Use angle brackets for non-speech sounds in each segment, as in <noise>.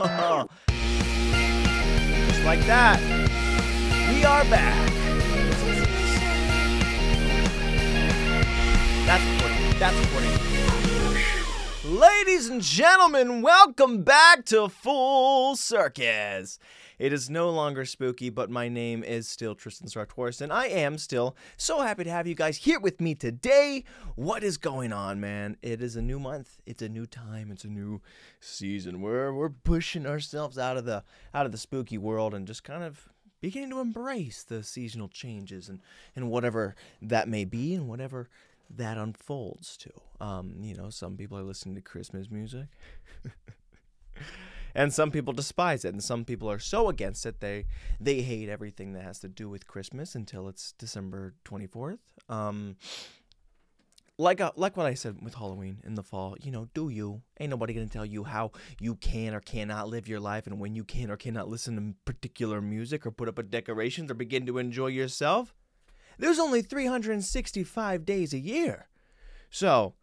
<laughs> Just like that, we are back. That's recording. That's recording. Ladies and gentlemen, welcome back to Full Circus. It is no longer spooky, but my name is still Tristan Sartoris, and I am still so happy to have you guys here with me today. What is going on, man? It is a new month. It's a new time. It's a new season. We're we're pushing ourselves out of the out of the spooky world and just kind of beginning to embrace the seasonal changes and and whatever that may be and whatever that unfolds to. Um, you know, some people are listening to Christmas music. <laughs> and some people despise it and some people are so against it they they hate everything that has to do with christmas until it's december 24th um like uh, like what i said with halloween in the fall you know do you ain't nobody gonna tell you how you can or cannot live your life and when you can or cannot listen to particular music or put up a decorations or begin to enjoy yourself there's only 365 days a year so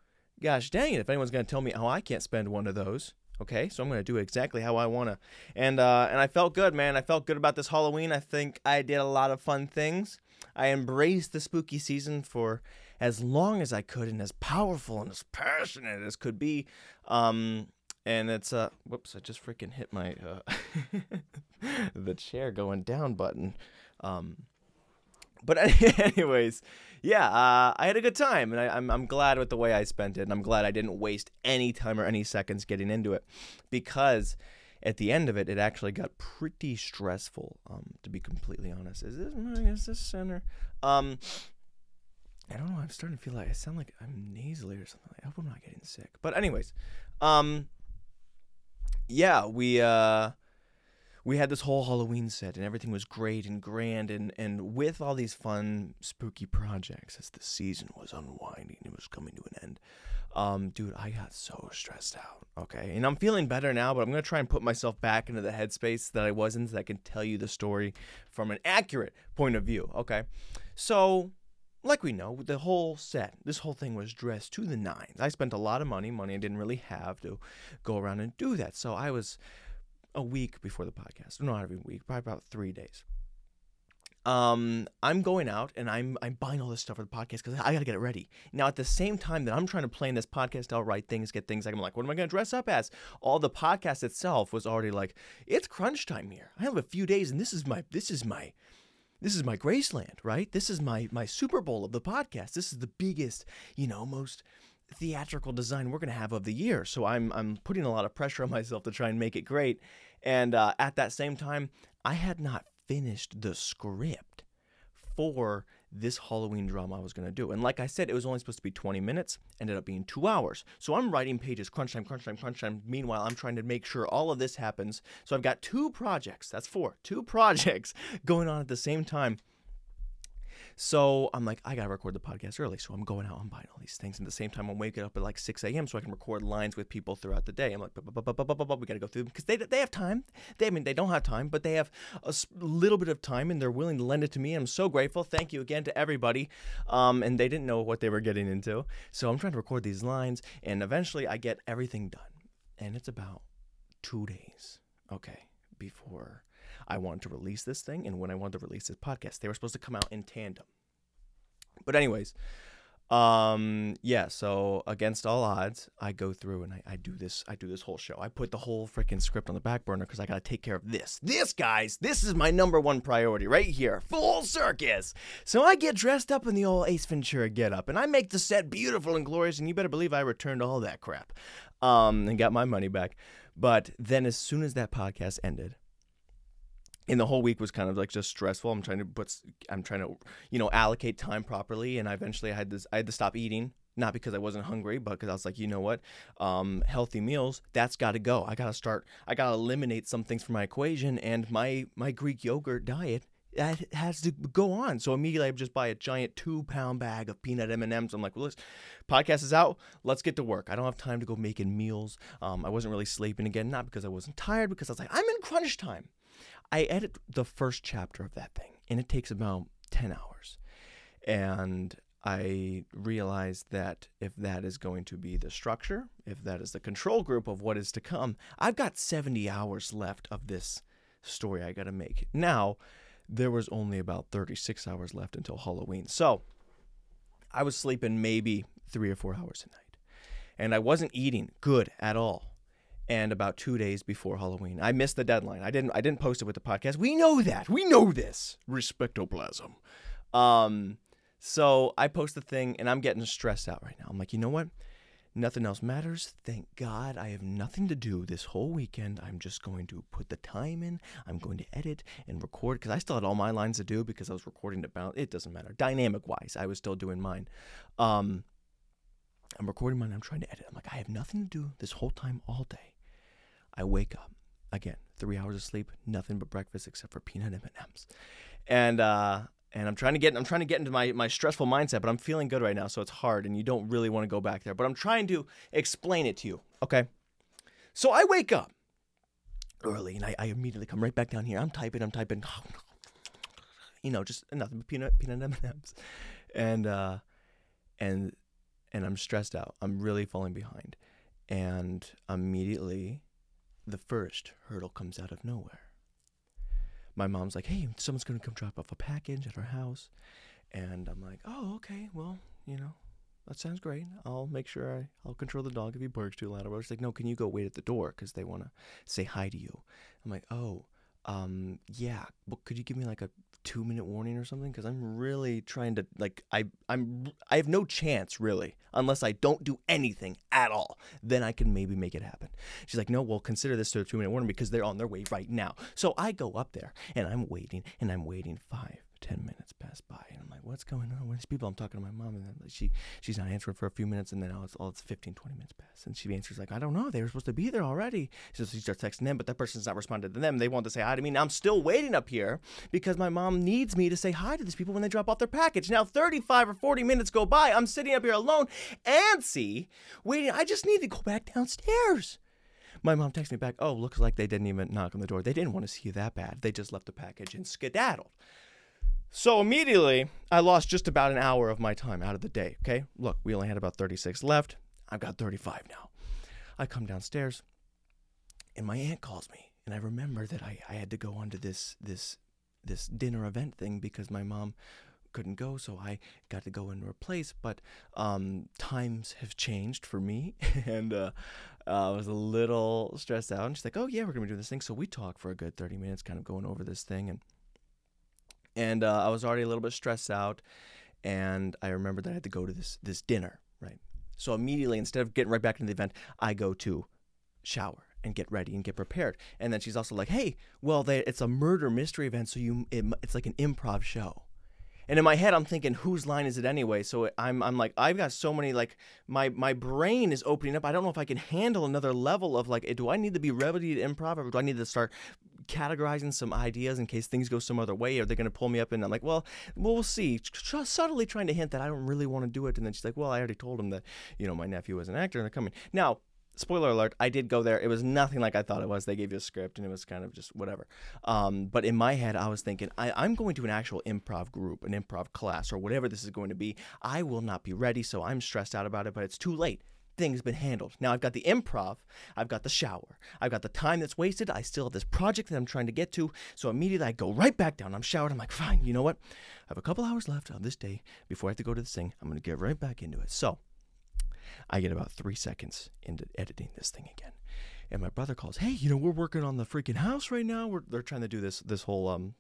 gosh dang it if anyone's gonna tell me how i can't spend one of those Okay, so I'm gonna do exactly how I wanna, and uh, and I felt good, man. I felt good about this Halloween. I think I did a lot of fun things. I embraced the spooky season for as long as I could, and as powerful and as passionate as could be. Um, and it's uh, whoops! I just freaking hit my uh, <laughs> the chair going down button. Um, but <laughs> anyways, yeah, uh, I had a good time, and I, am I'm, I'm glad with the way I spent it, and I'm glad I didn't waste any time or any seconds getting into it, because at the end of it, it actually got pretty stressful. Um, to be completely honest, is this is this center? Um, I don't know. I'm starting to feel like I sound like I'm nasally or something. I hope I'm not getting sick. But anyways, um, yeah, we uh we had this whole Halloween set and everything was great and grand and and with all these fun spooky projects as the season was unwinding, it was coming to an end. Um, dude, I got so stressed out. Okay, and I'm feeling better now, but I'm gonna try and put myself back into the headspace that I was in, so that I can tell you the story from an accurate point of view. Okay, so like we know, the whole set, this whole thing was dressed to the nines. I spent a lot of money, money I didn't really have to go around and do that. So I was a week before the podcast. Not every week, probably about three days. Um, I'm going out and I'm I'm buying all this stuff for the podcast because I got to get it ready. Now, at the same time that I'm trying to plan this podcast out, write things, get things, I'm like, what am I going to dress up as? All the podcast itself was already like, it's crunch time here. I have a few days, and this is my this is my this is my Graceland, right? This is my my Super Bowl of the podcast. This is the biggest, you know, most theatrical design we're going to have of the year. So I'm I'm putting a lot of pressure on myself to try and make it great. And uh, at that same time, I had not finished the script for this Halloween drama I was going to do. And like I said, it was only supposed to be 20 minutes, ended up being two hours. So I'm writing pages, crunch time, crunch time, crunch time. Meanwhile, I'm trying to make sure all of this happens. So I've got two projects, that's four, two <laughs> projects going on at the same time. So I'm like, I gotta record the podcast early. So I'm going out I'm buying all these things. And at the same time, I'm waking up at like 6 a.m. so I can record lines with people throughout the day. I'm like, we gotta go through them because they, they have time. They I mean they don't have time, but they have a little bit of time and they're willing to lend it to me. I'm so grateful. Thank you again to everybody. Um, and they didn't know what they were getting into. So I'm trying to record these lines, and eventually I get everything done. And it's about two days. Okay, before I wanted to release this thing and when I wanted to release this podcast. They were supposed to come out in tandem. But anyways, um yeah so against all odds i go through and I, I do this i do this whole show i put the whole freaking script on the back burner because i gotta take care of this this guys this is my number one priority right here full circus so i get dressed up in the old ace ventura get up and i make the set beautiful and glorious and you better believe i returned all that crap um and got my money back but then as soon as that podcast ended and the whole week was kind of like just stressful. I'm trying to put, I'm trying to, you know, allocate time properly. And I eventually I had this, I had to stop eating, not because I wasn't hungry, but because I was like, you know what, um, healthy meals, that's got to go. I got to start, I got to eliminate some things from my equation. And my my Greek yogurt diet that has to go on. So immediately I just buy a giant two pound bag of peanut M and M's. I'm like, well, this podcast is out. Let's get to work. I don't have time to go making meals. Um, I wasn't really sleeping again, not because I wasn't tired, because I was like, I'm in crunch time. I edit the first chapter of that thing, and it takes about 10 hours. And I realized that if that is going to be the structure, if that is the control group of what is to come, I've got 70 hours left of this story I got to make. Now, there was only about 36 hours left until Halloween. So, I was sleeping maybe three or four hours a night. And I wasn't eating good at all. And about two days before Halloween, I missed the deadline. I didn't. I didn't post it with the podcast. We know that. We know this. Respectoplasm. Um, so I post the thing, and I'm getting stressed out right now. I'm like, you know what? Nothing else matters. Thank God I have nothing to do this whole weekend. I'm just going to put the time in. I'm going to edit and record because I still had all my lines to do because I was recording to bounce. It doesn't matter. Dynamic wise, I was still doing mine. Um, I'm recording mine. I'm trying to edit. I'm like, I have nothing to do this whole time all day. I wake up again, three hours of sleep, nothing but breakfast except for peanut M and M's, and uh, and I'm trying to get I'm trying to get into my my stressful mindset, but I'm feeling good right now, so it's hard, and you don't really want to go back there. But I'm trying to explain it to you. Okay, so I wake up early, and I, I immediately come right back down here. I'm typing, I'm typing, <sighs> you know, just nothing but peanut peanut M and M's, and uh, and and I'm stressed out. I'm really falling behind, and immediately the first hurdle comes out of nowhere. My mom's like, hey, someone's going to come drop off a package at our house. And I'm like, oh, okay, well, you know, that sounds great. I'll make sure I, I'll control the dog if he barks too loud. Or she's like, no, can you go wait at the door because they want to say hi to you? I'm like, oh, um, yeah, but could you give me like a two minute warning or something? Because I'm really trying to like I I'm I have no chance really unless I don't do anything at all. Then I can maybe make it happen. She's like, no, well consider this to a two minute warning because they're on their way right now. So I go up there and I'm waiting and I'm waiting five, ten minutes pass by and I'm like, what's going on? Where's people? I'm talking to my mom and then she she's not answering for a few minutes and then all it's, all it's 15, 20 minutes pass and she answers like, I don't know. They were supposed to be there already. So she starts texting them, but that person's not responded to them. They want to say hi to me. Now I'm still waiting up here because my mom needs me to say hi to these people when they drop off their package. Now 35 or 40 minutes go by. I'm sitting up here alone, antsy, waiting. I just need to go back downstairs. My mom texts me back, oh, looks like they didn't even knock on the door. They didn't want to see you that bad. They just left the package and skedaddled. So immediately, I lost just about an hour of my time out of the day. Okay, look, we only had about 36 left. I've got 35 now. I come downstairs, and my aunt calls me, and I remember that I, I had to go onto this this this dinner event thing because my mom couldn't go, so I got to go and replace. But um, times have changed for me, <laughs> and uh, I was a little stressed out. And she's like, "Oh yeah, we're gonna do this thing." So we talk for a good 30 minutes, kind of going over this thing, and and uh, I was already a little bit stressed out. And I remember that I had to go to this this dinner, right? So immediately, instead of getting right back into the event, I go to shower and get ready and get prepared. And then she's also like, "Hey, well, they, it's a murder mystery event, so you it, it's like an improv show." And in my head, I'm thinking, whose line is it anyway? So I'm, I'm like, I've got so many like my my brain is opening up. I don't know if I can handle another level of like, do I need to be ready to improv, or do I need to start categorizing some ideas in case things go some other way? Are they going to pull me up? And I'm like, well, we'll see. subtly trying to hint that I don't really want to do it. And then she's like, well, I already told him that you know my nephew was an actor and they're coming now spoiler alert, I did go there. It was nothing like I thought it was. They gave you a script and it was kind of just whatever. Um, but in my head, I was thinking, I, am going to an actual improv group, an improv class, or whatever this is going to be. I will not be ready, so I'm stressed out about it, but it's too late. Things been handled. Now I've got the improv, I've got the shower, I've got the time that's wasted. I still have this project that I'm trying to get to. So immediately I go right back down. I'm showered. I'm like, fine, you know what? I have a couple hours left on this day before I have to go to this thing. I'm going to get right back into it. So I get about three seconds into editing this thing again. And my brother calls, "Hey, you know, we're working on the freaking house right now. We're they're trying to do this this whole um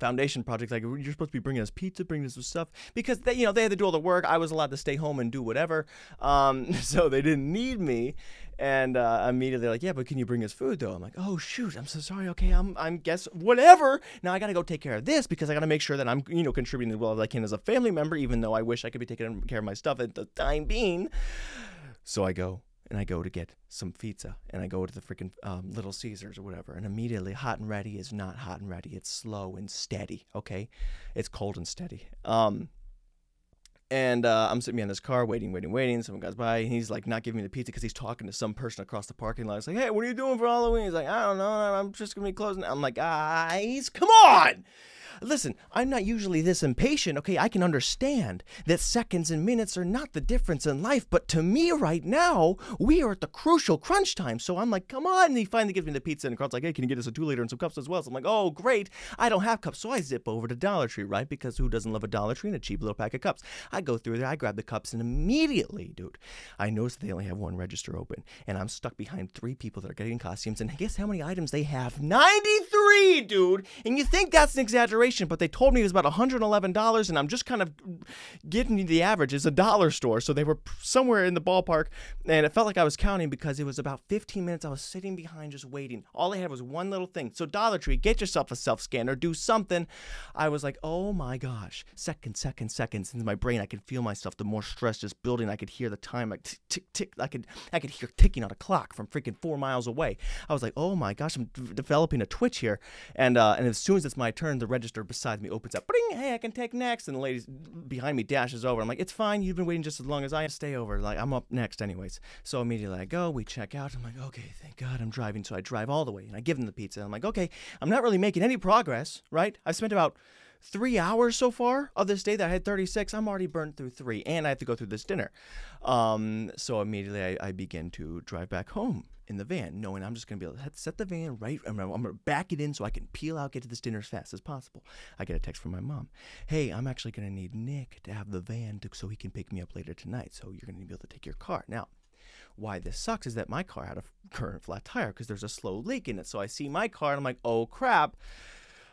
foundation project. Like you're supposed to be bringing us pizza, bringing us stuff because they, you know they had to do all the work. I was allowed to stay home and do whatever, um, <laughs> so they didn't need me. And uh, immediately like, yeah, but can you bring us food though? I'm like, oh shoot, I'm so sorry. Okay, I'm I'm guess whatever. Now I got to go take care of this because I got to make sure that I'm you know contributing as well as I can as a family member, even though I wish I could be taking care of my stuff at the time being. So I go and I go to get some pizza and I go to the freaking um, Little Caesars or whatever, and immediately hot and ready is not hot and ready. It's slow and steady. Okay, it's cold and steady. Um, and uh, I'm sitting behind this car, waiting, waiting, waiting. Someone goes by, and he's like not giving me the pizza because he's talking to some person across the parking lot. He's like, "Hey, what are you doing for Halloween?" He's like, "I don't know. I'm just gonna be closing." I'm like, "Guys, come on!" Listen, I'm not usually this impatient. Okay, I can understand that seconds and minutes are not the difference in life, but to me right now, we are at the crucial crunch time. So I'm like, come on. And he finally gives me the pizza, and Carl's like, hey, can you get us a two liter and some cups as well? So I'm like, oh, great. I don't have cups. So I zip over to Dollar Tree, right? Because who doesn't love a Dollar Tree and a cheap little pack of cups? I go through there, I grab the cups, and immediately, dude, I notice they only have one register open, and I'm stuck behind three people that are getting costumes. And guess how many items they have? 93, dude. And you think that's an exaggeration, but they told me it was about $111, and I'm just kind of getting you the average. It's a dollar store, so they were somewhere in the ballpark, and it felt like I was counting because it was about 15 minutes I was sitting behind just waiting. All I had was one little thing. So Dollar Tree, get yourself a self scanner, do something. I was like, oh my gosh, second, second, seconds in my brain. I could feel myself. The more stress just building, I could hear the time like tick, tick, tick. I could, I could hear ticking on a clock from freaking four miles away. I was like, oh my gosh, I'm d- developing a twitch here. And uh, and as soon as it's my turn, the register beside me opens up. Bring, hey, I can take next. And the lady behind me dashes over. I'm like, it's fine. You've been waiting just as long as I have. stay over. Like I'm up next anyways. So immediately I go. We check out. I'm like, okay, thank God I'm driving. So I drive all the way and I give them the pizza. I'm like, okay, I'm not really making any progress, right? I've spent about three hours so far of this day that I had 36. I'm already burned through three, and I have to go through this dinner. Um, so immediately I, I begin to drive back home in the van, knowing I'm just gonna be able to set the van right. I'm I'm gonna back it in so I can peel out, get to this dinner as fast as possible. I get a text from my mom. Hey, I'm actually gonna need Nick to have the van to, so he can pick me up later tonight. So you're gonna be able to take your car now. Why this sucks is that my car had a current flat tire because there's a slow leak in it. So I see my car and I'm like, oh crap,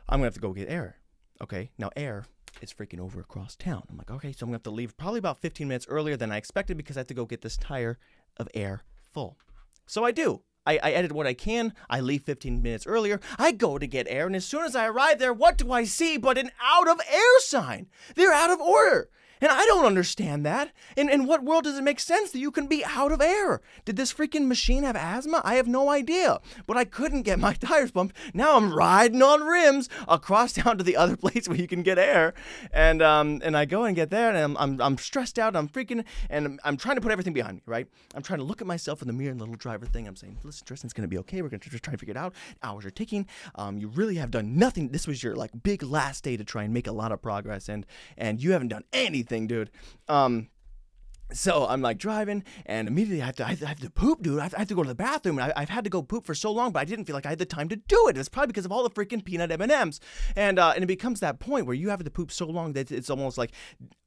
I'm gonna have to go get air. Okay, now air is freaking over across town. I'm like, okay, so I'm gonna have to leave probably about 15 minutes earlier than I expected because I have to go get this tire of air full. So I do. I, I edit what I can. I leave 15 minutes earlier. I go to get air, and as soon as I arrive there, what do I see but an out of air sign? They're out of order. And I don't understand that. In, in what world does it make sense that you can be out of air? Did this freaking machine have asthma? I have no idea. But I couldn't get my <laughs> tires pumped. Now I'm riding on rims across <laughs> town to the other <laughs> place where you can get air. And um, and I go and get there, and I'm, I'm, I'm stressed out. I'm freaking, and I'm, I'm trying to put everything behind me, right? I'm trying to look at myself in the mirror and the little driver thing. I'm saying, listen, Tristan, it's going to be okay. We're going to just try and figure it out. Hours are ticking. Um, you really have done nothing. This was your like big last day to try and make a lot of progress, and and you haven't done anything anything, dude. Um, so I'm like driving, and immediately I have to, I have to poop, dude. I have, I have to go to the bathroom, and I, have had to go poop for so long, but I didn't feel like I had the time to do it. It's probably because of all the freaking peanut M and M's, uh, and and it becomes that point where you have to poop so long that it's almost like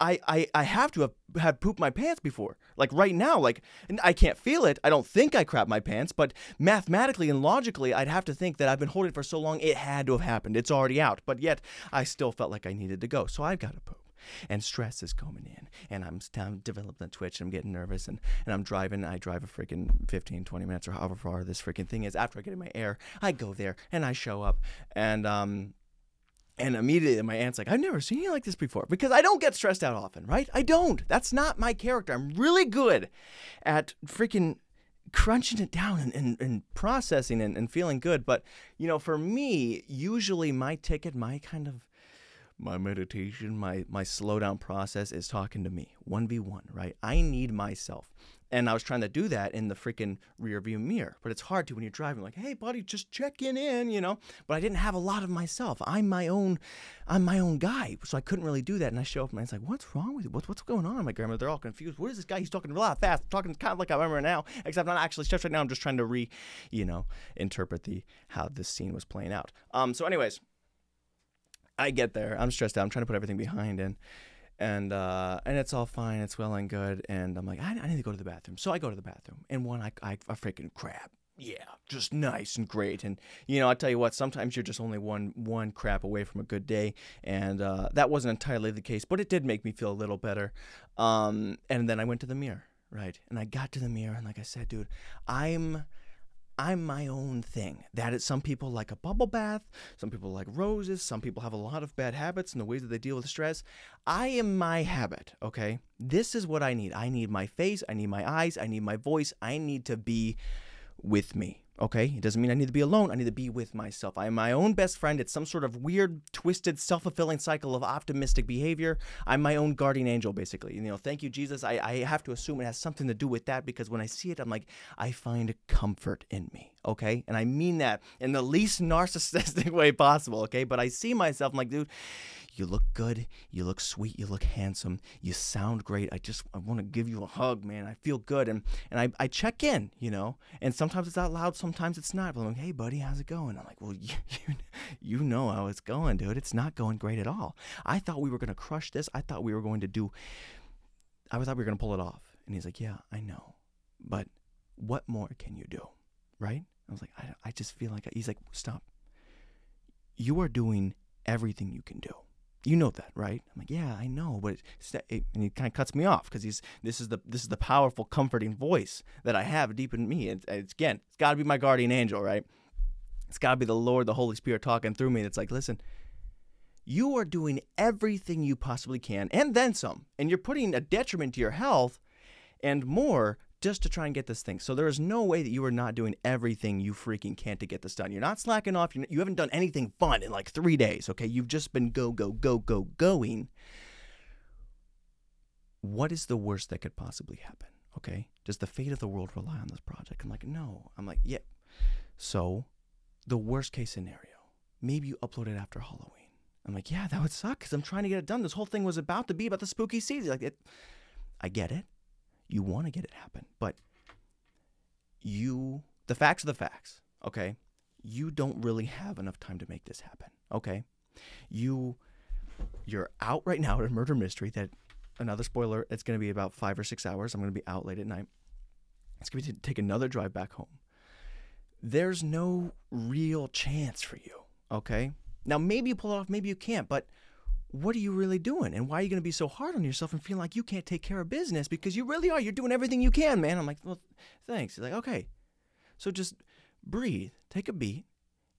I I, I have to have had pooped my pants before. Like right now, like I can't feel it. I don't think I crap my pants, but mathematically and logically, I'd have to think that I've been holding it for so long, it had to have happened. It's already out, but yet I still felt like I needed to go, so I've got to poop and stress is coming in and i'm, I'm developing a twitch and i'm getting nervous and, and i'm driving i drive a freaking 15 20 minutes or however far this freaking thing is after i get in my air i go there and i show up and um and immediately my aunt's like, I've never seen you like this before because I don't get stressed out often, right? I don't. That's not my character. I'm really good at freaking crunching it down and, and, and processing and, and feeling good. But, you know, for me, usually my ticket, my kind of my meditation, my my slow down process is talking to me, 1v1, right? I need myself. And I was trying to do that in the freaking rear view mirror, but it's hard to when you're driving like, "Hey buddy, just checking in," you know? But I didn't have a lot of myself. I'm my own I'm my own guy. So I couldn't really do that. And I show up and it's like, "What's wrong with you? What's what's going on?" My grandmother, they're all confused. What is this guy? He's talking a lot fast, talking kind of like I remember now, except I'm not actually stressed right now. I'm just trying to re, you know, interpret the how this scene was playing out. Um so anyways, I get there. I'm stressed out. I'm trying to put everything behind and and uh, and it's all fine. It's well and good. And I'm like, I, I need to go to the bathroom. So I go to the bathroom, and one I I, I freaking crap. Yeah, just nice and great. And you know, I tell you what, sometimes you're just only one one crap away from a good day, and uh, that wasn't entirely the case, but it did make me feel a little better. Um, and then I went to the mirror, right? And I got to the mirror, and like I said, dude, I'm I'm my own thing. That is, some people like a bubble bath, some people like roses, some people have a lot of bad habits and the ways that they deal with stress. I am my habit, okay? This is what I need. I need my face, I need my eyes, I need my voice, I need to be with me. Okay, it doesn't mean I need to be alone. I need to be with myself. I am my own best friend. It's some sort of weird, twisted, self fulfilling cycle of optimistic behavior. I'm my own guardian angel, basically. You know, thank you, Jesus. I, I have to assume it has something to do with that because when I see it, I'm like, I find comfort in me. okay? And I mean that in the least <laughs> narcissistic way possible, okay? But I see myself, I'm like, dude, you look good, you look sweet, you look handsome, you sound great. I just I want to give you a hug, man. I feel good. And and I, I check in, you know, and sometimes it's out loud, sometimes it's not. But I'm like, hey buddy, how's it going? I'm like, well, <laughs> you, you, you know how it's going, dude. It's not going great at all. I thought we were gonna crush this. I thought we were going to do I thought we were gonna pull it off. And he's like, yeah, I know. But what more can you do? Right? I was like, I, I just feel like, he's like, stop. You are doing everything you can do. You know that, right? I'm like, yeah, I know, but and he kind of cuts me off because he's this is the this is the powerful, comforting voice that I have deep in me. And it's, again, it's got to be my guardian angel, right? It's got to be the Lord, the Holy Spirit talking through me. It's like, listen, you are doing everything you possibly can, and then some, and you're putting a detriment to your health and more just to try and get this thing. So there is no way that you are not doing everything you freaking can to get this done. You're not slacking off. You're, you haven't done anything fun in like three days, okay? You've just been go, go, go, go, going. What is the worst that could possibly happen? Okay? Does the fate of the world rely on this project? I'm like, no. I'm like, yeah. So, the worst case scenario, maybe you upload it after Halloween. I'm like, yeah, that would suck because I'm trying to get it done. This whole thing was about to be about the spooky season. Like, it, I get it you want to get it happen, but you the facts are the facts, okay? You don't really have enough time to make this happen, okay? You you're out right now at a murder mystery that another spoiler, it's going to be about 5 or 6 hours. I'm going to be out late at night. It's going to take another drive back home. There's no real chance for you, okay? Now maybe you pull it off, maybe you can't, but what are you really doing? And why are you going to be so hard on yourself and feel like you can't take care of business because you really are. You're doing everything you can, man. I'm like, well, thanks. He's like, okay. So just breathe, take a beat,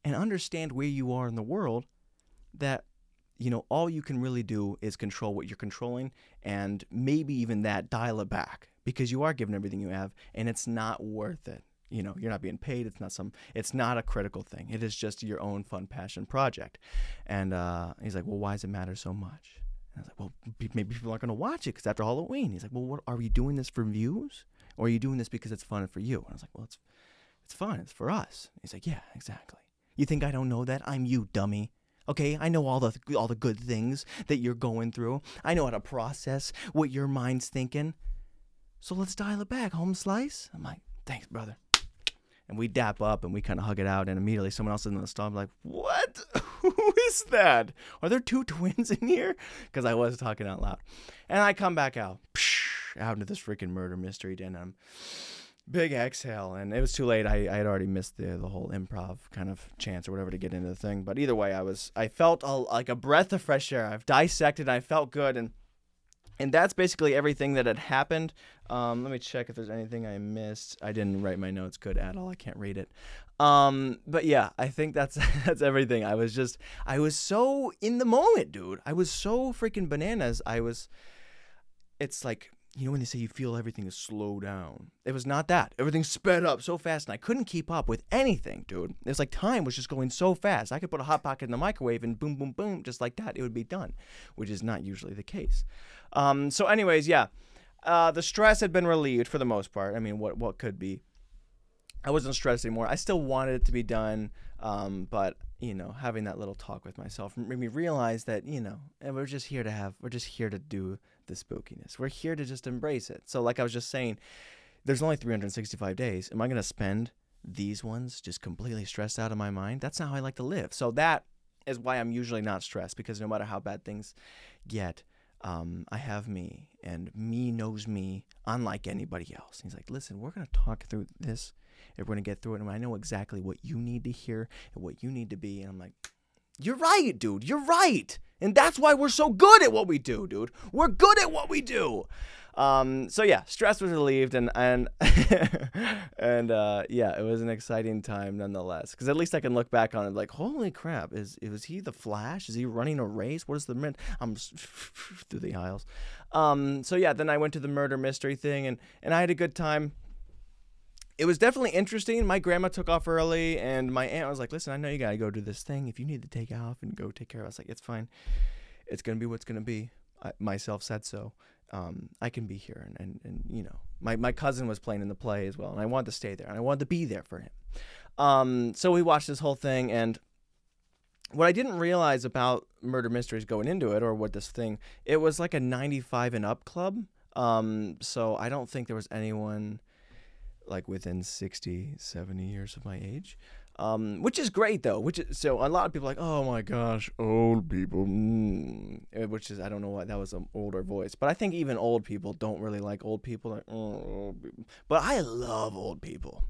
and understand where you are in the world that, you know, all you can really do is control what you're controlling and maybe even that dial it back because you are giving everything you have and it's not worth it you know you're not being paid it's not some it's not a critical thing it is just your own fun passion project. And uh, he's like well why does it matter so much? And i was like well maybe people aren't going to watch it because after halloween. He's like well what are we doing this for views? Or are you doing this because it's fun for you? And i was like well it's it's fun it's for us. He's like yeah exactly. You think i don't know that? I'm you dummy. Okay, I know all the all the good things that you're going through. I know how to process what your mind's thinking. So let's dial it back, home slice. I'm like, thanks, brother and we dap up and we kind of hug it out and immediately someone else in the stall like what? <laughs> Who is that? Are there two <laughs> twins in here? Because i was talking out loud. And i come back out out into this freaking murder mystery den i'm big exhale and it was too late. I, I had already missed the, the whole improv kind of chance or whatever to get into the thing but either way i was i felt a, like a breath of fresh air. I've dissected i felt good and and that's basically everything that had happened. Um, let me check if there's anything I missed. I didn't write my notes good at all. I can't read it. Um, but yeah, I think that's <laughs> that's everything. I was just I was so in the moment, dude. I was so freaking bananas. I was. It's like you know when they say you feel everything is slow down. It was not that. Everything sped up so fast, and I couldn't keep up with anything, dude. It's like time was just going so fast. I could put a hot pocket in the microwave and boom, boom, boom, just like that, it would be done, which is not usually the case. Um, so, anyways, yeah, uh, the stress had been relieved for the most part. I mean, what what could be? I wasn't stressed anymore. I still wanted it to be done, um, but you know, having that little talk with myself made me realize that you know, and we're just here to have, we're just here to do the spookiness. We're here to just embrace it. So, like I was just saying, there's only 365 days. Am I gonna spend these ones just completely stressed out of my mind? That's not how I like to live. So that is why I'm usually not stressed because no matter how bad things get, um, I have me, and me knows me unlike anybody else. And he's like, listen, we're going to talk through this, and we're going to get through it, and I know exactly what you need to hear and what you need to be. And I'm like, you're right, dude. You're right. And that's why we're so good at what we do, dude. We're good at what we do. Um, so yeah, stress was relieved, and and <laughs> and uh, yeah, it was an exciting time nonetheless. Because at least I can look back on it like, holy crap, is was he the Flash? Is he running a race? What is the mint? I'm <laughs> through the aisles. Um, so yeah, then I went to the murder mystery thing, and and I had a good time it was definitely interesting. My grandma took off early, and my aunt was like, "Listen, I know you gotta go do this thing. If you need to take off and go take care of," us, like, "It's fine. It's gonna be what's gonna be." I, myself said so. Um, I can be here, and, and and you know, my my cousin was playing in the play as well, and I wanted to stay there, and I wanted to be there for him. Um, so we watched this whole thing, and what I didn't realize about murder mysteries going into it, or what this thing, it was like a 95 and up club. Um, so I don't think there was anyone like within 60, 70 years of my age. Um, which is great though. Which is, so a lot of people are like, oh my gosh, old people. Mm. eh, Which is I don't know why that was an older voice, but I think even old people don't really like old people. Like, oh, people. But I love old people.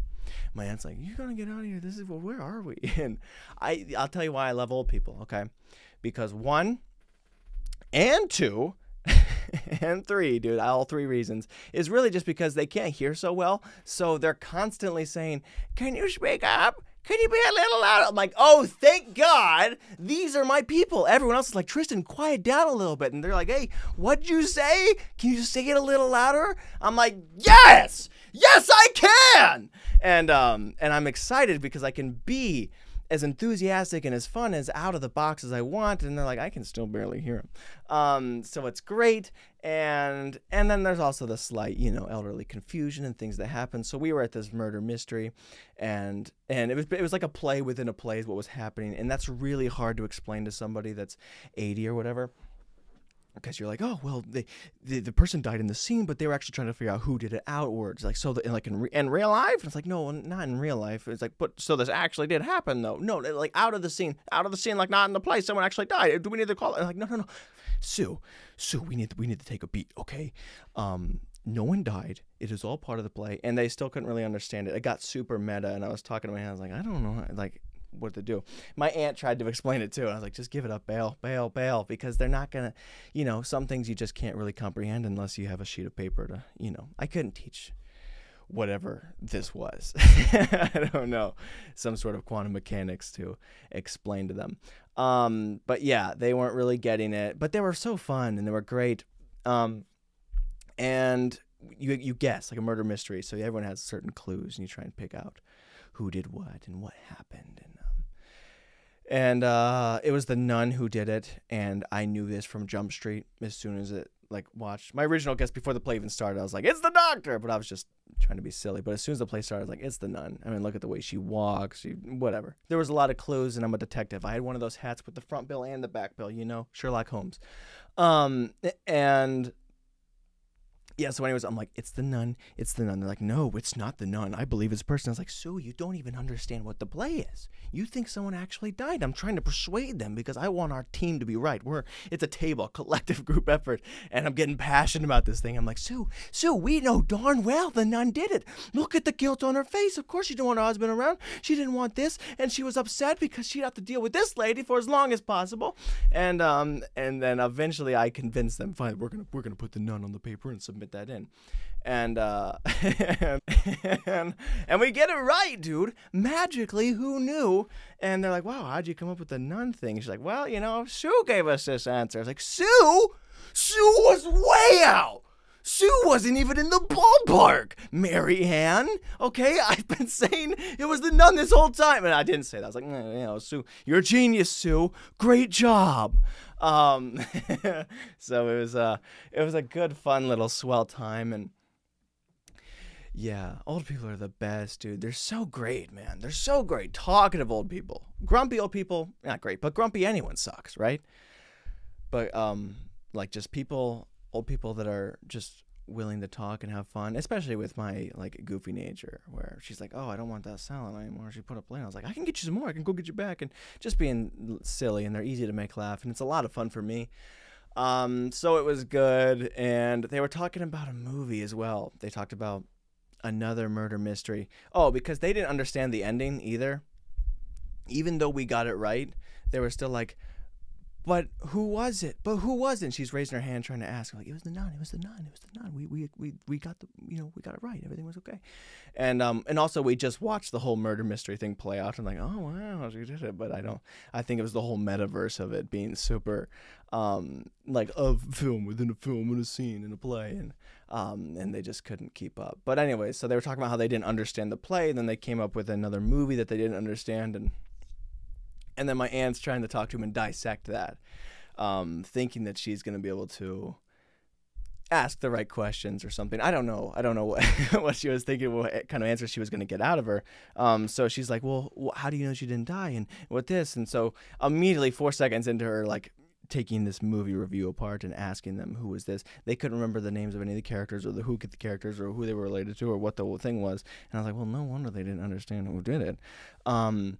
My aunt's like, you're gonna get out of here. This is well, where are we? <laughs> And I I'll tell you why I love old people. Okay, because one and two. <laughs> <laughs> and three, dude, all three reasons is really just because they can't hear so well. So they're constantly saying, Can you speak up? Can you be a little louder? I'm like, oh, thank God, these are my people. Everyone else is like, Tristan, quiet down a little bit. And they're like, hey, what'd you say? Can you say it a little louder? I'm like, yes, yes, I can. And um, and I'm excited because I can be as enthusiastic and as fun as out of the box as I want, and they're like, I can still barely hear him. Um, so it's great, and and then there's also the slight, you know, elderly confusion and things that happen. So we were at this murder mystery, and and it was it was like a play within a play is what was happening, and that's really hard to explain to somebody that's 80 or whatever because you're like, oh well, they, the the person died in the scene, but they were actually trying to figure out who did it outwards, like so, the, like in, re- in real life. And it's like, no, not in real life. It's like, but so this actually did happen though. No, like out of the scene, out of the scene, like not in the play. Someone actually died. Do we need to call it? Like, no, no, no, Sue, Sue, we need we need to take a beat, okay? Um, no one died. It is all part of the play, and they still couldn't really understand it. It got super meta, and I was talking to my aunt. I was like, I don't know, like what to do. My aunt tried to explain it too, and I was like, just give it up, bail, bail, bail, because they're not gonna, you know, some things you just can't really comprehend unless you have a sheet of paper to, you know. I couldn't teach whatever this was. <laughs> I don't know, some sort of quantum mechanics to explain to them. Um, but yeah, they weren't really getting it, but they were so fun and they were great. Um, and you you guess like a murder mystery, so everyone has certain clues, and you try and pick out who did what and what happened, and and uh, it was the nun who did it, and I knew this from Jump Street as soon as it like watched my original guess before the play even started. I was like, it's the doctor, but I was just trying to be silly. But as soon as the play started, I was like, it's the nun. I mean, look at the way she walks, she whatever. There was a lot of clues, and I'm a detective. I had one of those hats with the front bill and the back bill, you know, Sherlock Holmes. Um, and yeah, so anyways, I'm like, it's the nun, it's the nun. They're like, no, it's not the nun. I believe it's a person. I was like, Sue, you don't even understand what the play is. You think someone actually died. I'm trying to persuade them because I want our team to be right. We're it's a table, collective group effort, and I'm getting passionate about this thing. I'm like, Sue, Sue, we know darn well the nun did it. Look at the guilt on her face. Of course she didn't want her husband around. She didn't want this, and she was upset because she'd have to deal with this lady for as long as possible. And um and then eventually I convinced them, fine, we're gonna we're gonna put the nun on the paper and submit that in. And uh <laughs> and, and we get it right, dude. Magically, who knew? And they're like, "Wow, how'd you come up with the nun thing?" She's like, "Well, you know, Sue gave us this answer." I was like, "Sue? Sue was way out." Sue wasn't even in the ballpark, Mary Ann. Okay, <laughs> I've been saying it was the nun this whole time, and I didn't say that. I was like, "Mm, you know, Sue, you're a genius, Sue. Great job. Um, <laughs> so it was a it was a good, fun little swell time, and yeah, old people are the best, dude. They're so great, man. They're so great. Talkative old people, grumpy old people, not great, but grumpy anyone sucks, right? But um, like just people, old people that are just willing to talk and have fun, especially with my like goofy nature, where she's like, "Oh, I don't want that salad anymore." She put a plate. I was like, "I can get you some more. I can go get you back," and just being silly, and they're easy to make laugh, and it's a lot of fun for me. Um, so it was good, and they were talking about a movie as well. They talked about another murder mystery. Oh, because they didn't understand the ending either. Even though we got it right, they were still like, but who was it? But who was it? She's raising her hand trying to ask. I'm like, it was the nun. It was the nun. It was the nun. We, we, we, we got the, you know, we got it right. Everything was okay. And, um, and also we just watched the whole murder mystery thing play out. I'm like, oh, wow, she did it. But I don't, I think it was the whole metaverse of it being super, um, like a film within a film and a scene and a play. And, um, and they just couldn't keep up. But anyway, so they were talking about how they didn't understand the play. Then they came up with another movie that they didn't understand. And, and then my aunt's trying to talk to him and dissect that, um, thinking that she's going to be able to ask the right questions or something. I don't know. I don't know what <laughs> what she was thinking, what kind of answer she was going to get out of her. Um, so she's like, "Well, how do you know she didn't die?" And what this? And so immediately, four seconds into her like taking this movie review apart and asking them who was this, they couldn't remember the names of any of the characters or the who could the characters or who they were related to or what the whole thing was. And I was like, "Well, no wonder they didn't understand who did it." Um,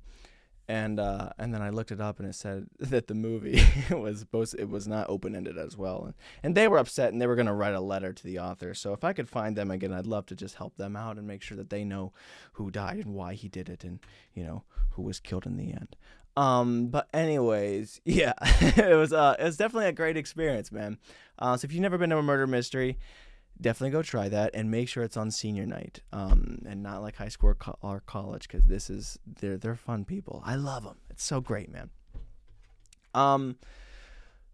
and uh, and then I looked it up and it said <laughs> that the movie <laughs> was supposed it was not open ended as well, and, and they were upset and they were going to write a letter to the author. So if I could find them again, I'd love to just help them out and make sure that they know who died and why he did it, and you know who was killed in the end. Um, but anyways, <laughs> yeah, it was uh, it was definitely a great experience, man. Uh, so if you've never been to a murder mystery, definitely go try that and make sure it's on senior night um, and not like high school or, co- or college because this is they're they're fun people. I love them it's so great man. Um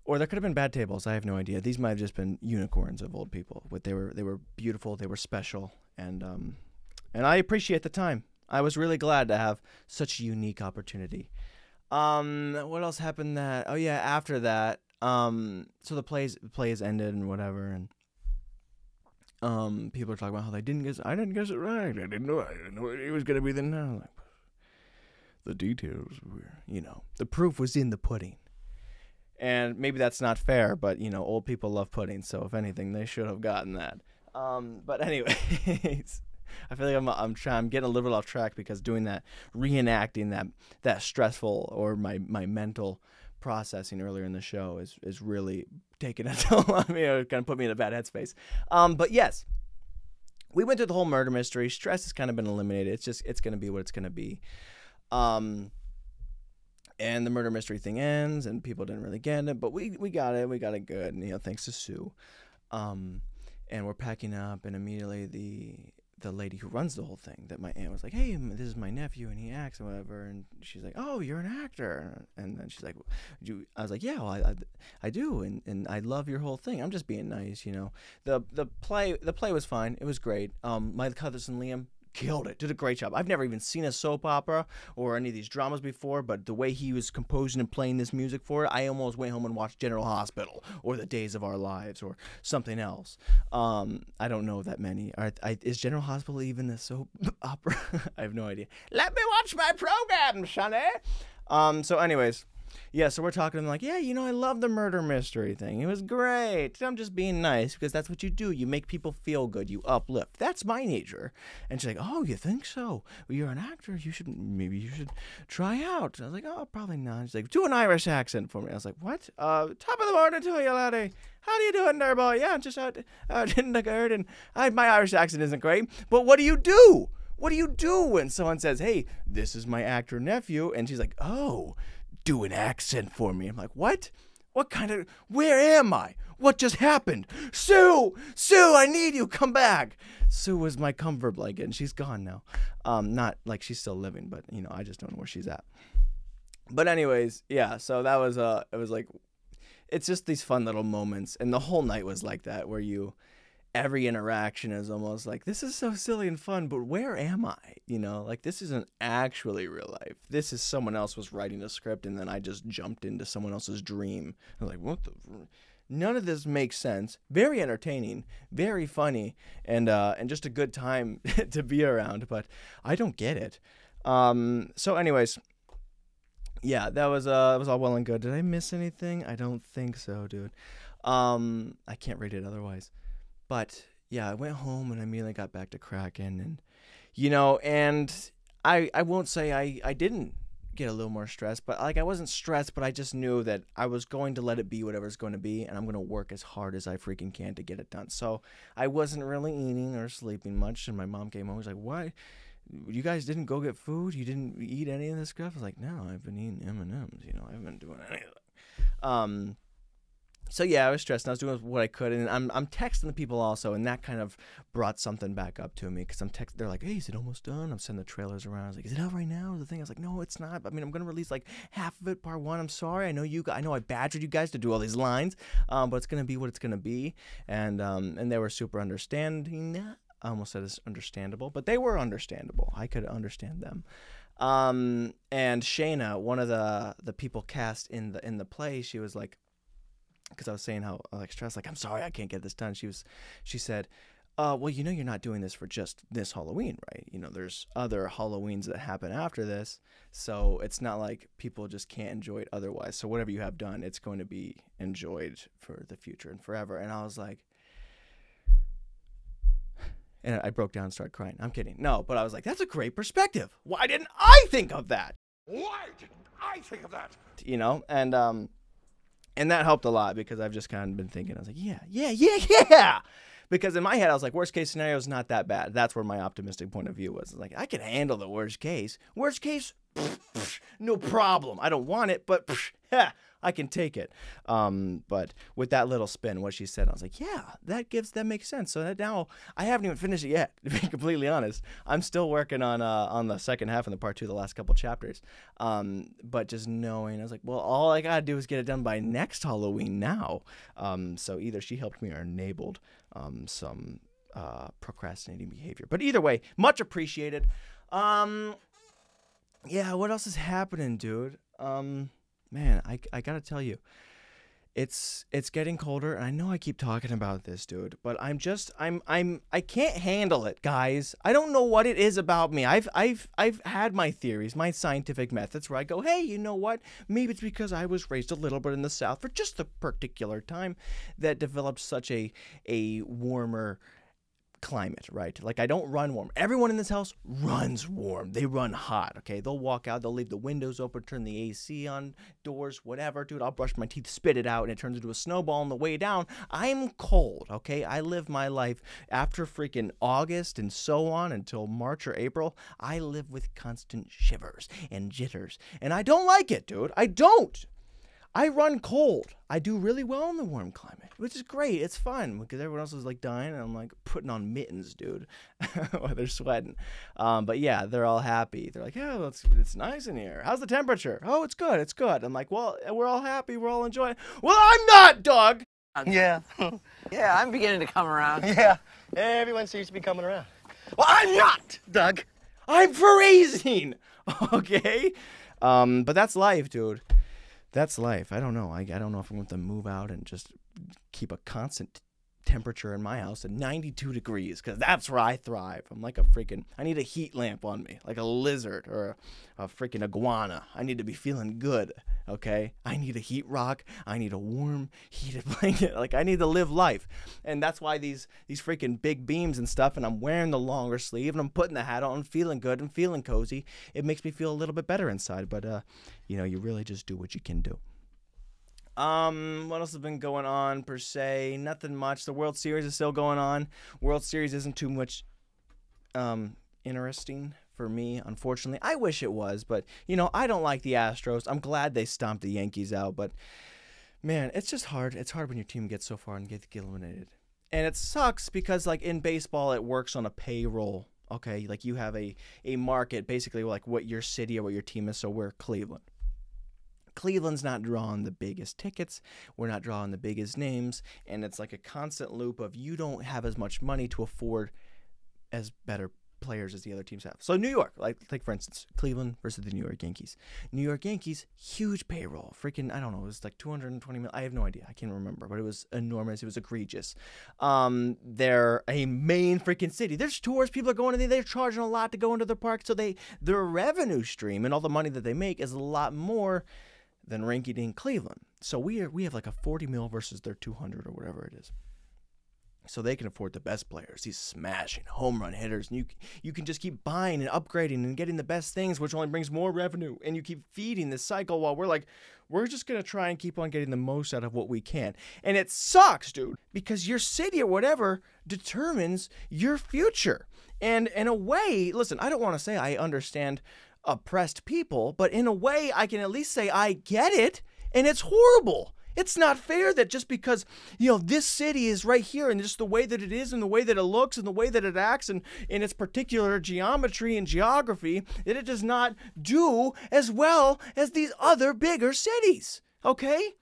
or there could have been bad tables. I have no idea. These might have just been unicorns of old people but they were they were beautiful. They were special. And um and i appreciate the time. I was really glad to have such a unique opportunity. Um what else happened that oh yeah after that um so the plays plays ended and whatever and um, people are talking about how they didn't guess. I didn't guess it right. I didn't know. I didn't know it was gonna be the no. Like, the details were, you know, the proof was in the pudding. And maybe that's not fair, but you know, old people love pudding, so if anything, they should have gotten that. Um, but <laughs> anyways, I feel like I'm I'm trying I'm getting a little bit off track because doing that, reenacting that that stressful or my my mental processing earlier in the show is is really taking a <laughs> toll on me. It kind of put me in a bad headspace. Um, but yes, we went through the whole murder mystery. Stress has kind of been eliminated. It's just it's going to be what it's going to be. Um, and the murder mystery thing ends, and people didn't really get it, but we we got it. We got it good, and you know, thanks to Sue. Um, and we're packing up, and immediately the the lady who runs the whole thing that my aunt was like, "Hey, this is my nephew, and he acts and whatever." And she's like, "Oh, you're an actor." And then she's like, "You?" I was like, "Yeah, well, I, I, I do, and, and I love your whole thing. I'm just being nice, you know." the The play the play was fine. It was great. Um, my cousin Liam killed it. Did a great job. I've never even seen a soap opera or any of these dramas before, but the way he was composing and playing this music for it, I almost went home and watched General Hospital or The Days of Our Lives or something else. Um, I don't know that many. Are, I, is General Hospital even a soap <laughs> opera? <laughs> I have no idea. Let me watch my program, Sonny. Um, so, anyways yeah, so we're talking like, yeah, you know, I love the murder mystery thing. It was great. I'm just being nice because that's what you do. You make people feel good. You uplift. That's my nature. And she's like, oh, you think so? Well, you're an actor. You should maybe you should try out. I was like, oh, probably not. She's like, do an Irish accent for me. I was like, what? Uh, top of the morning to you, laddie. How do you doing there, boy? Yeah, just out, out <laughs> in the garden. I, my Irish accent isn't great, but what do you do? What do you do when someone says, hey, this is my actor nephew? And she's like, oh do an accent for me. I'm like, what? What kind of, where am I? What just happened? Sue! Sue, I need you. Come back. Sue was my comfort blanket, and she's gone now. Um, not like she's still living, but you know, I just don't know where she's at. But anyways, yeah. So that was uh, it was like, it's just these fun little moments, and the whole night was like that, where you, every interaction is almost like this is so silly and fun but where am i? You know like this isn't actually real life. This is someone else was writing a script and then i just jumped into someone else's dream. I'm like what the none of this makes sense. Very entertaining very funny and uh and just a good time <laughs> to be around but i don't get it. Um so anyways yeah that was uh that was all well and good. Did i miss anything? I don't think so dude. Um i can't rate it otherwise but yeah, I went home and I immediately got back to Kraken and you know, and I I won't say I I didn't get a little more stressed, but like I wasn't stressed, but I just knew that I was going to let it be whatever it's going to be, and I'm going to work as hard as I freaking can to get it done. So I wasn't really eating or sleeping much, and my mom came home. And was like, "Why? You guys didn't go get food? You didn't eat any of this stuff?" I was like, "No, I've been eating M and M's. You know, I haven't been doing any anything." Um, so yeah, I was stressed. And I was doing what I could, and I'm I'm texting the people also, and that kind of brought something back up to me because I'm text. They're like, "Hey, is it almost done?" I'm sending the trailers around. I was like, "Is it out right now?" The thing I was like, "No, it's not." I mean, I'm gonna release like half of it, part one. I'm sorry. I know you. I know I badgered you guys to do all these lines, um, but it's gonna be what it's gonna be, and um, and they were super understanding. I almost said it's understandable, but they were understandable. I could understand them. Um, and Shayna, one of the the people cast in the in the play, she was like because I was saying how like stressed, like I'm sorry I can't get this done. She was, she said, uh, well, you know, you're not doing this for just this Halloween, right? You know, there's other Halloweens that happen after this. So it's not like people just can't enjoy it otherwise. So whatever you have done, it's going to be enjoyed for the future and forever. And I was like, and I broke down and started crying. I'm kidding. No, but I was like, that's a great perspective. Why didn't I think of that? Why didn't I think of that? You know, and um, and that helped a lot because I've just kind of been thinking. I was like, yeah, yeah, yeah, <laughs> yeah. Because in my head, I was like, worst case scenario is not that bad. That's where my optimistic point of view was. Like, I can handle the worst case. Worst case, no problem. I don't want it, but yeah, I can take it. Um, but with that little spin, what she said, I was like, yeah, that gives that makes sense. So that now I haven't even finished it yet. <laughs> To be completely honest, I'm still working on uh, on the second half and the part two, the last couple chapters. Um, but just knowing, I was like, well, all I gotta do is get it done by next Halloween now. Um, so either she helped me or enabled um, some uh, procrastinating behavior. But either way, much appreciated. Um, yeah, what else is happening, dude? Um, man, I, I gotta tell you, it's it's getting colder, and I know I keep talking about this, dude, but I'm just I'm I'm I can't handle it, guys. I don't know what it is about me. I've I've I've had my theories, my scientific methods, where I go, hey, you know what? Maybe it's because I was raised a little bit in the South for just a particular time that developed such a a warmer climate, right? Like I don't run warm. Everyone in this house runs warm. They run hot, okay? They'll walk out, they'll leave the windows open, turn the AC on, doors, whatever. Dude, I'll brush my teeth, spit it out, and it turns into a snowball on the way down. I'm cold, okay? I live my life after freaking August and so on until March or April. I live with constant shivers and jitters, and I don't like it, dude. I don't. I run cold. I do really well in the warm climate, which is great. It's fun because everyone else is like dying, and I'm like putting on mittens, dude, <laughs> while they're sweating. Um, but yeah, they're all happy. They're like, yeah, it's it's nice in here. How's the temperature? Oh, it's good. It's good. I'm like, well, we're all happy. We're all enjoying. Well, I'm not, Doug. <laughs> Yeah. Yeah, I'm beginning to come around. <laughs> yeah. Everyone seems to be coming around. Well, I'm not, Doug. I'm freezing. Okay. Um, but that's life, dude. That's life. I don't know. I, I don't know if I'm going to move out and just keep a constant temperature in my house at 92 degrees because that's where I thrive. I'm like a freaking, I need a heat lamp on me, like a lizard or a, a freaking iguana. I need to be feeling good, okay? I need a heat rock. I need a warm, heated <laughs> blanket. Like, I need to live life. And that's why these, these freaking big beams and stuff, and I'm wearing the longer sleeve and I'm putting the hat on, feeling good and feeling cozy. It makes me feel a little bit better inside. But, uh, you know, you really just do what you can do. Um, what else has been going on per se? Nothing much. The World Series is still going on. World Series isn't too much um interesting for me, unfortunately. I wish it was, but you know, I don't like the Astros. I'm glad they stomped the Yankees out, but man, it's just hard. It's hard when your team gets so far and get, get eliminated. And it sucks because like in baseball it works on a payroll. Okay, like you have a a market basically like what your city or what your team is. So we're Cleveland. Cleveland's not drawing the biggest tickets. We're not drawing the biggest names. And it's like a constant loop of you don't have as much money to afford as better players as the other teams have. So New York, like like for instance, Cleveland versus the New York Yankees. New York Yankees, huge payroll. Freaking, I don't know, it was like 220 million. I have no idea. I can't remember, but it was enormous. It was egregious. Um, they're a main freaking city. There's tours. People are going to. They're charging a lot to go into their park. So they their revenue stream and all the money that they make is a lot more than rinky dink Cleveland. So we are we have like a 40 mil versus their 200 or whatever it is. So they can afford the best players, these smashing home run hitters, and you you can just keep buying and upgrading and getting the best things, which only brings more revenue. And you keep feeding this cycle while we're like, we're just gonna try and keep on getting the most out of what we can. And it sucks, dude, because your city or whatever determines your future. And in a way, listen, I don't want to say I understand oppressed people, but in a way, I can at least say I get it, and it's horrible. It's not fair that just because, you know, this city is right here and just the way that it is and the way that it looks and the way that it acts and in its particular geometry and geography, that it does not do as well as these other bigger cities. Okay?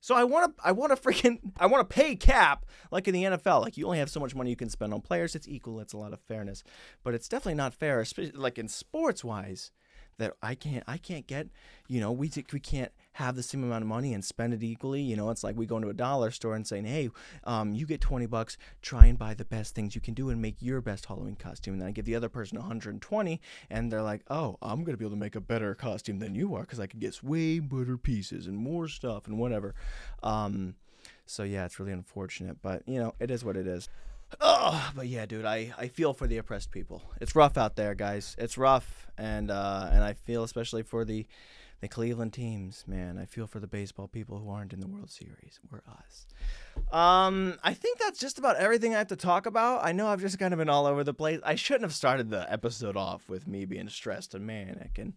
So I want to I want to freaking I want to pay cap like in the NFL. Like you only have so much money you can spend on players. It's equal. It's a lot of fairness, but it's definitely not fair. Like in sports wise, that I can't I can't get you know we we can't have the same amount of money and spend it equally you know? It's like we go into a dollar store and saying hey um, you get 20 bucks try and buy the best things you can do and make your best Halloween costume. And then I give the other person 120 and they're like oh I'm gonna be able to make a better costume than you are because I can get way better pieces and more stuff and whatever. Um, so yeah it's really unfortunate but you know it is what it is Oh, but yeah, dude, I, I feel for the oppressed people. It's rough out there, guys. It's rough, and uh, and I feel especially for the the Cleveland teams, man. I feel for the baseball people who aren't in the World Series. We're us. Um, I think that's just about everything I have to talk about. I know I've just kind of been all over the place. I shouldn't have started the episode off with me being stressed and manic and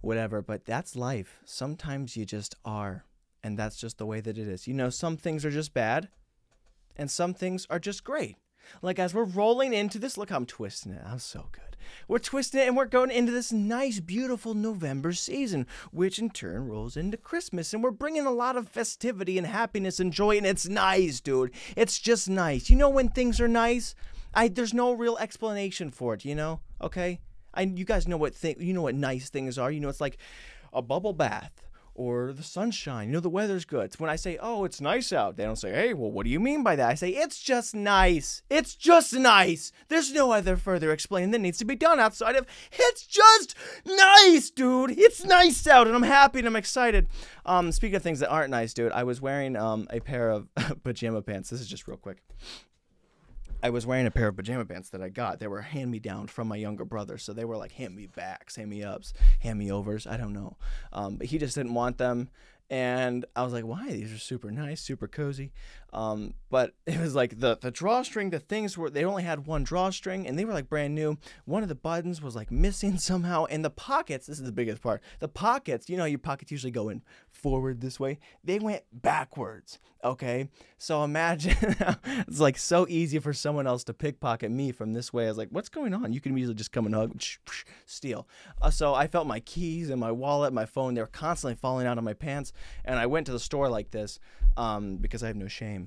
whatever, but that's life. Sometimes you just are, and that's just the way that it is. You know, some things are just bad, and some things are just great. Like as we're rolling into this, look how I'm twisting it. I'm so good. We're twisting it and we're going into this nice, beautiful November season, which in turn rolls into Christmas. And we're bringing a lot of festivity and happiness and joy. And it's nice, dude. It's just nice. You know when things are nice? I there's no real explanation for it, you know? Okay? I you guys know what thing you know what nice things are. You know it's like a bubble bath or the sunshine. You know, the weather's good. It's when I say, oh, it's nice out, they don't say, hey, well, what do you mean by that? I say, it's just nice. It's just nice. There's no other further explaining that needs to be done outside of, it's just nice, dude. It's nice out, and I'm happy and I'm excited. Um, speaking of things that aren't nice, dude, I was wearing um, a pair of <laughs> pajama pants. This is just real quick. I was wearing a pair of pajama pants that I got. They were hand me down from my younger brother, so they were like hand me backs, hand me ups, hand me overs. I don't know, um, but he just didn't want them, and I was like, "Why? These are super nice, super cozy." Um, but <laughs> it was like the the drawstring, the things were they only had one drawstring, and they were like brand new. One of the buttons was like missing <laughs> somehow, and the pockets. This is the biggest part. The pockets, you know, your pockets usually go in forward this way. They went backwards. Okay, so imagine <laughs> it's like so easy for someone else to pickpocket me from this way. I was like, "What's going on?" You can easily just come and hug, steal. Uh, so I felt my keys and my wallet, my phone. They were constantly falling out of my pants, and I went to the store like this um, because I have no shame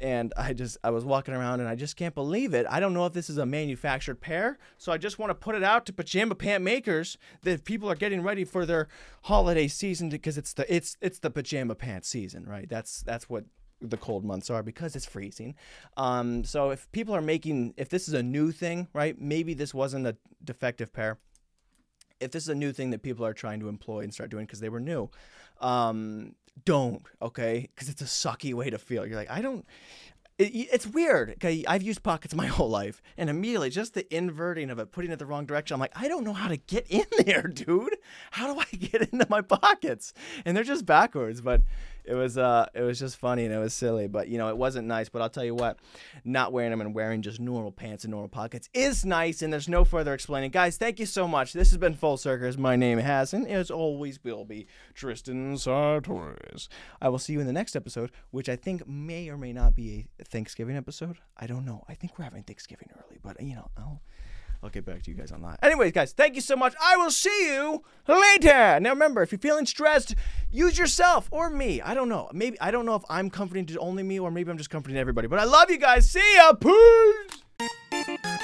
and I just I was walking around and I just can't believe it. I don't know if this is a manufactured pair, so I just want to put it out to pajama pant makers that people are getting ready for their holiday season because it's the it's it's the pajama pant season, right? That's that's what the cold months are because it's freezing. Um, so if people are making if this is a new thing, right? Maybe this wasn't a defective pair. If this is a new thing that people are trying to employ and start doing because they were new, um, don't okay? Because it's a sucky way to feel. You're like i don't it, it's weird okay i've used pockets <laughs> my whole life and immediately just the inverting of it putting it the wrong direction i'm like i don't know how to get in <laughs> there dude. How do i get <laughs> into my pockets? And they're just backwards but it was uh it was just funny and it was silly but you know it wasn't nice but i'll tell you what not wearing them and wearing just normal pants and normal pockets is nice and there's no further explaining. Guys thank you so much. This has been full circus. My name has and as always will be tristan sartorius. I will see you in the next episode which i think may or may not be a thanksgiving episode. I don't know. I think we're having thanksgiving early but you know i'll I'll get back to you guys on that. Anyways, guys, thank you so much. I will see you later. Now remember, if you're feeling stressed, use yourself or me. I don't know. Maybe I don't know if I'm comforting to only me or maybe I'm just comforting everybody. But I love you guys. See ya. Peace.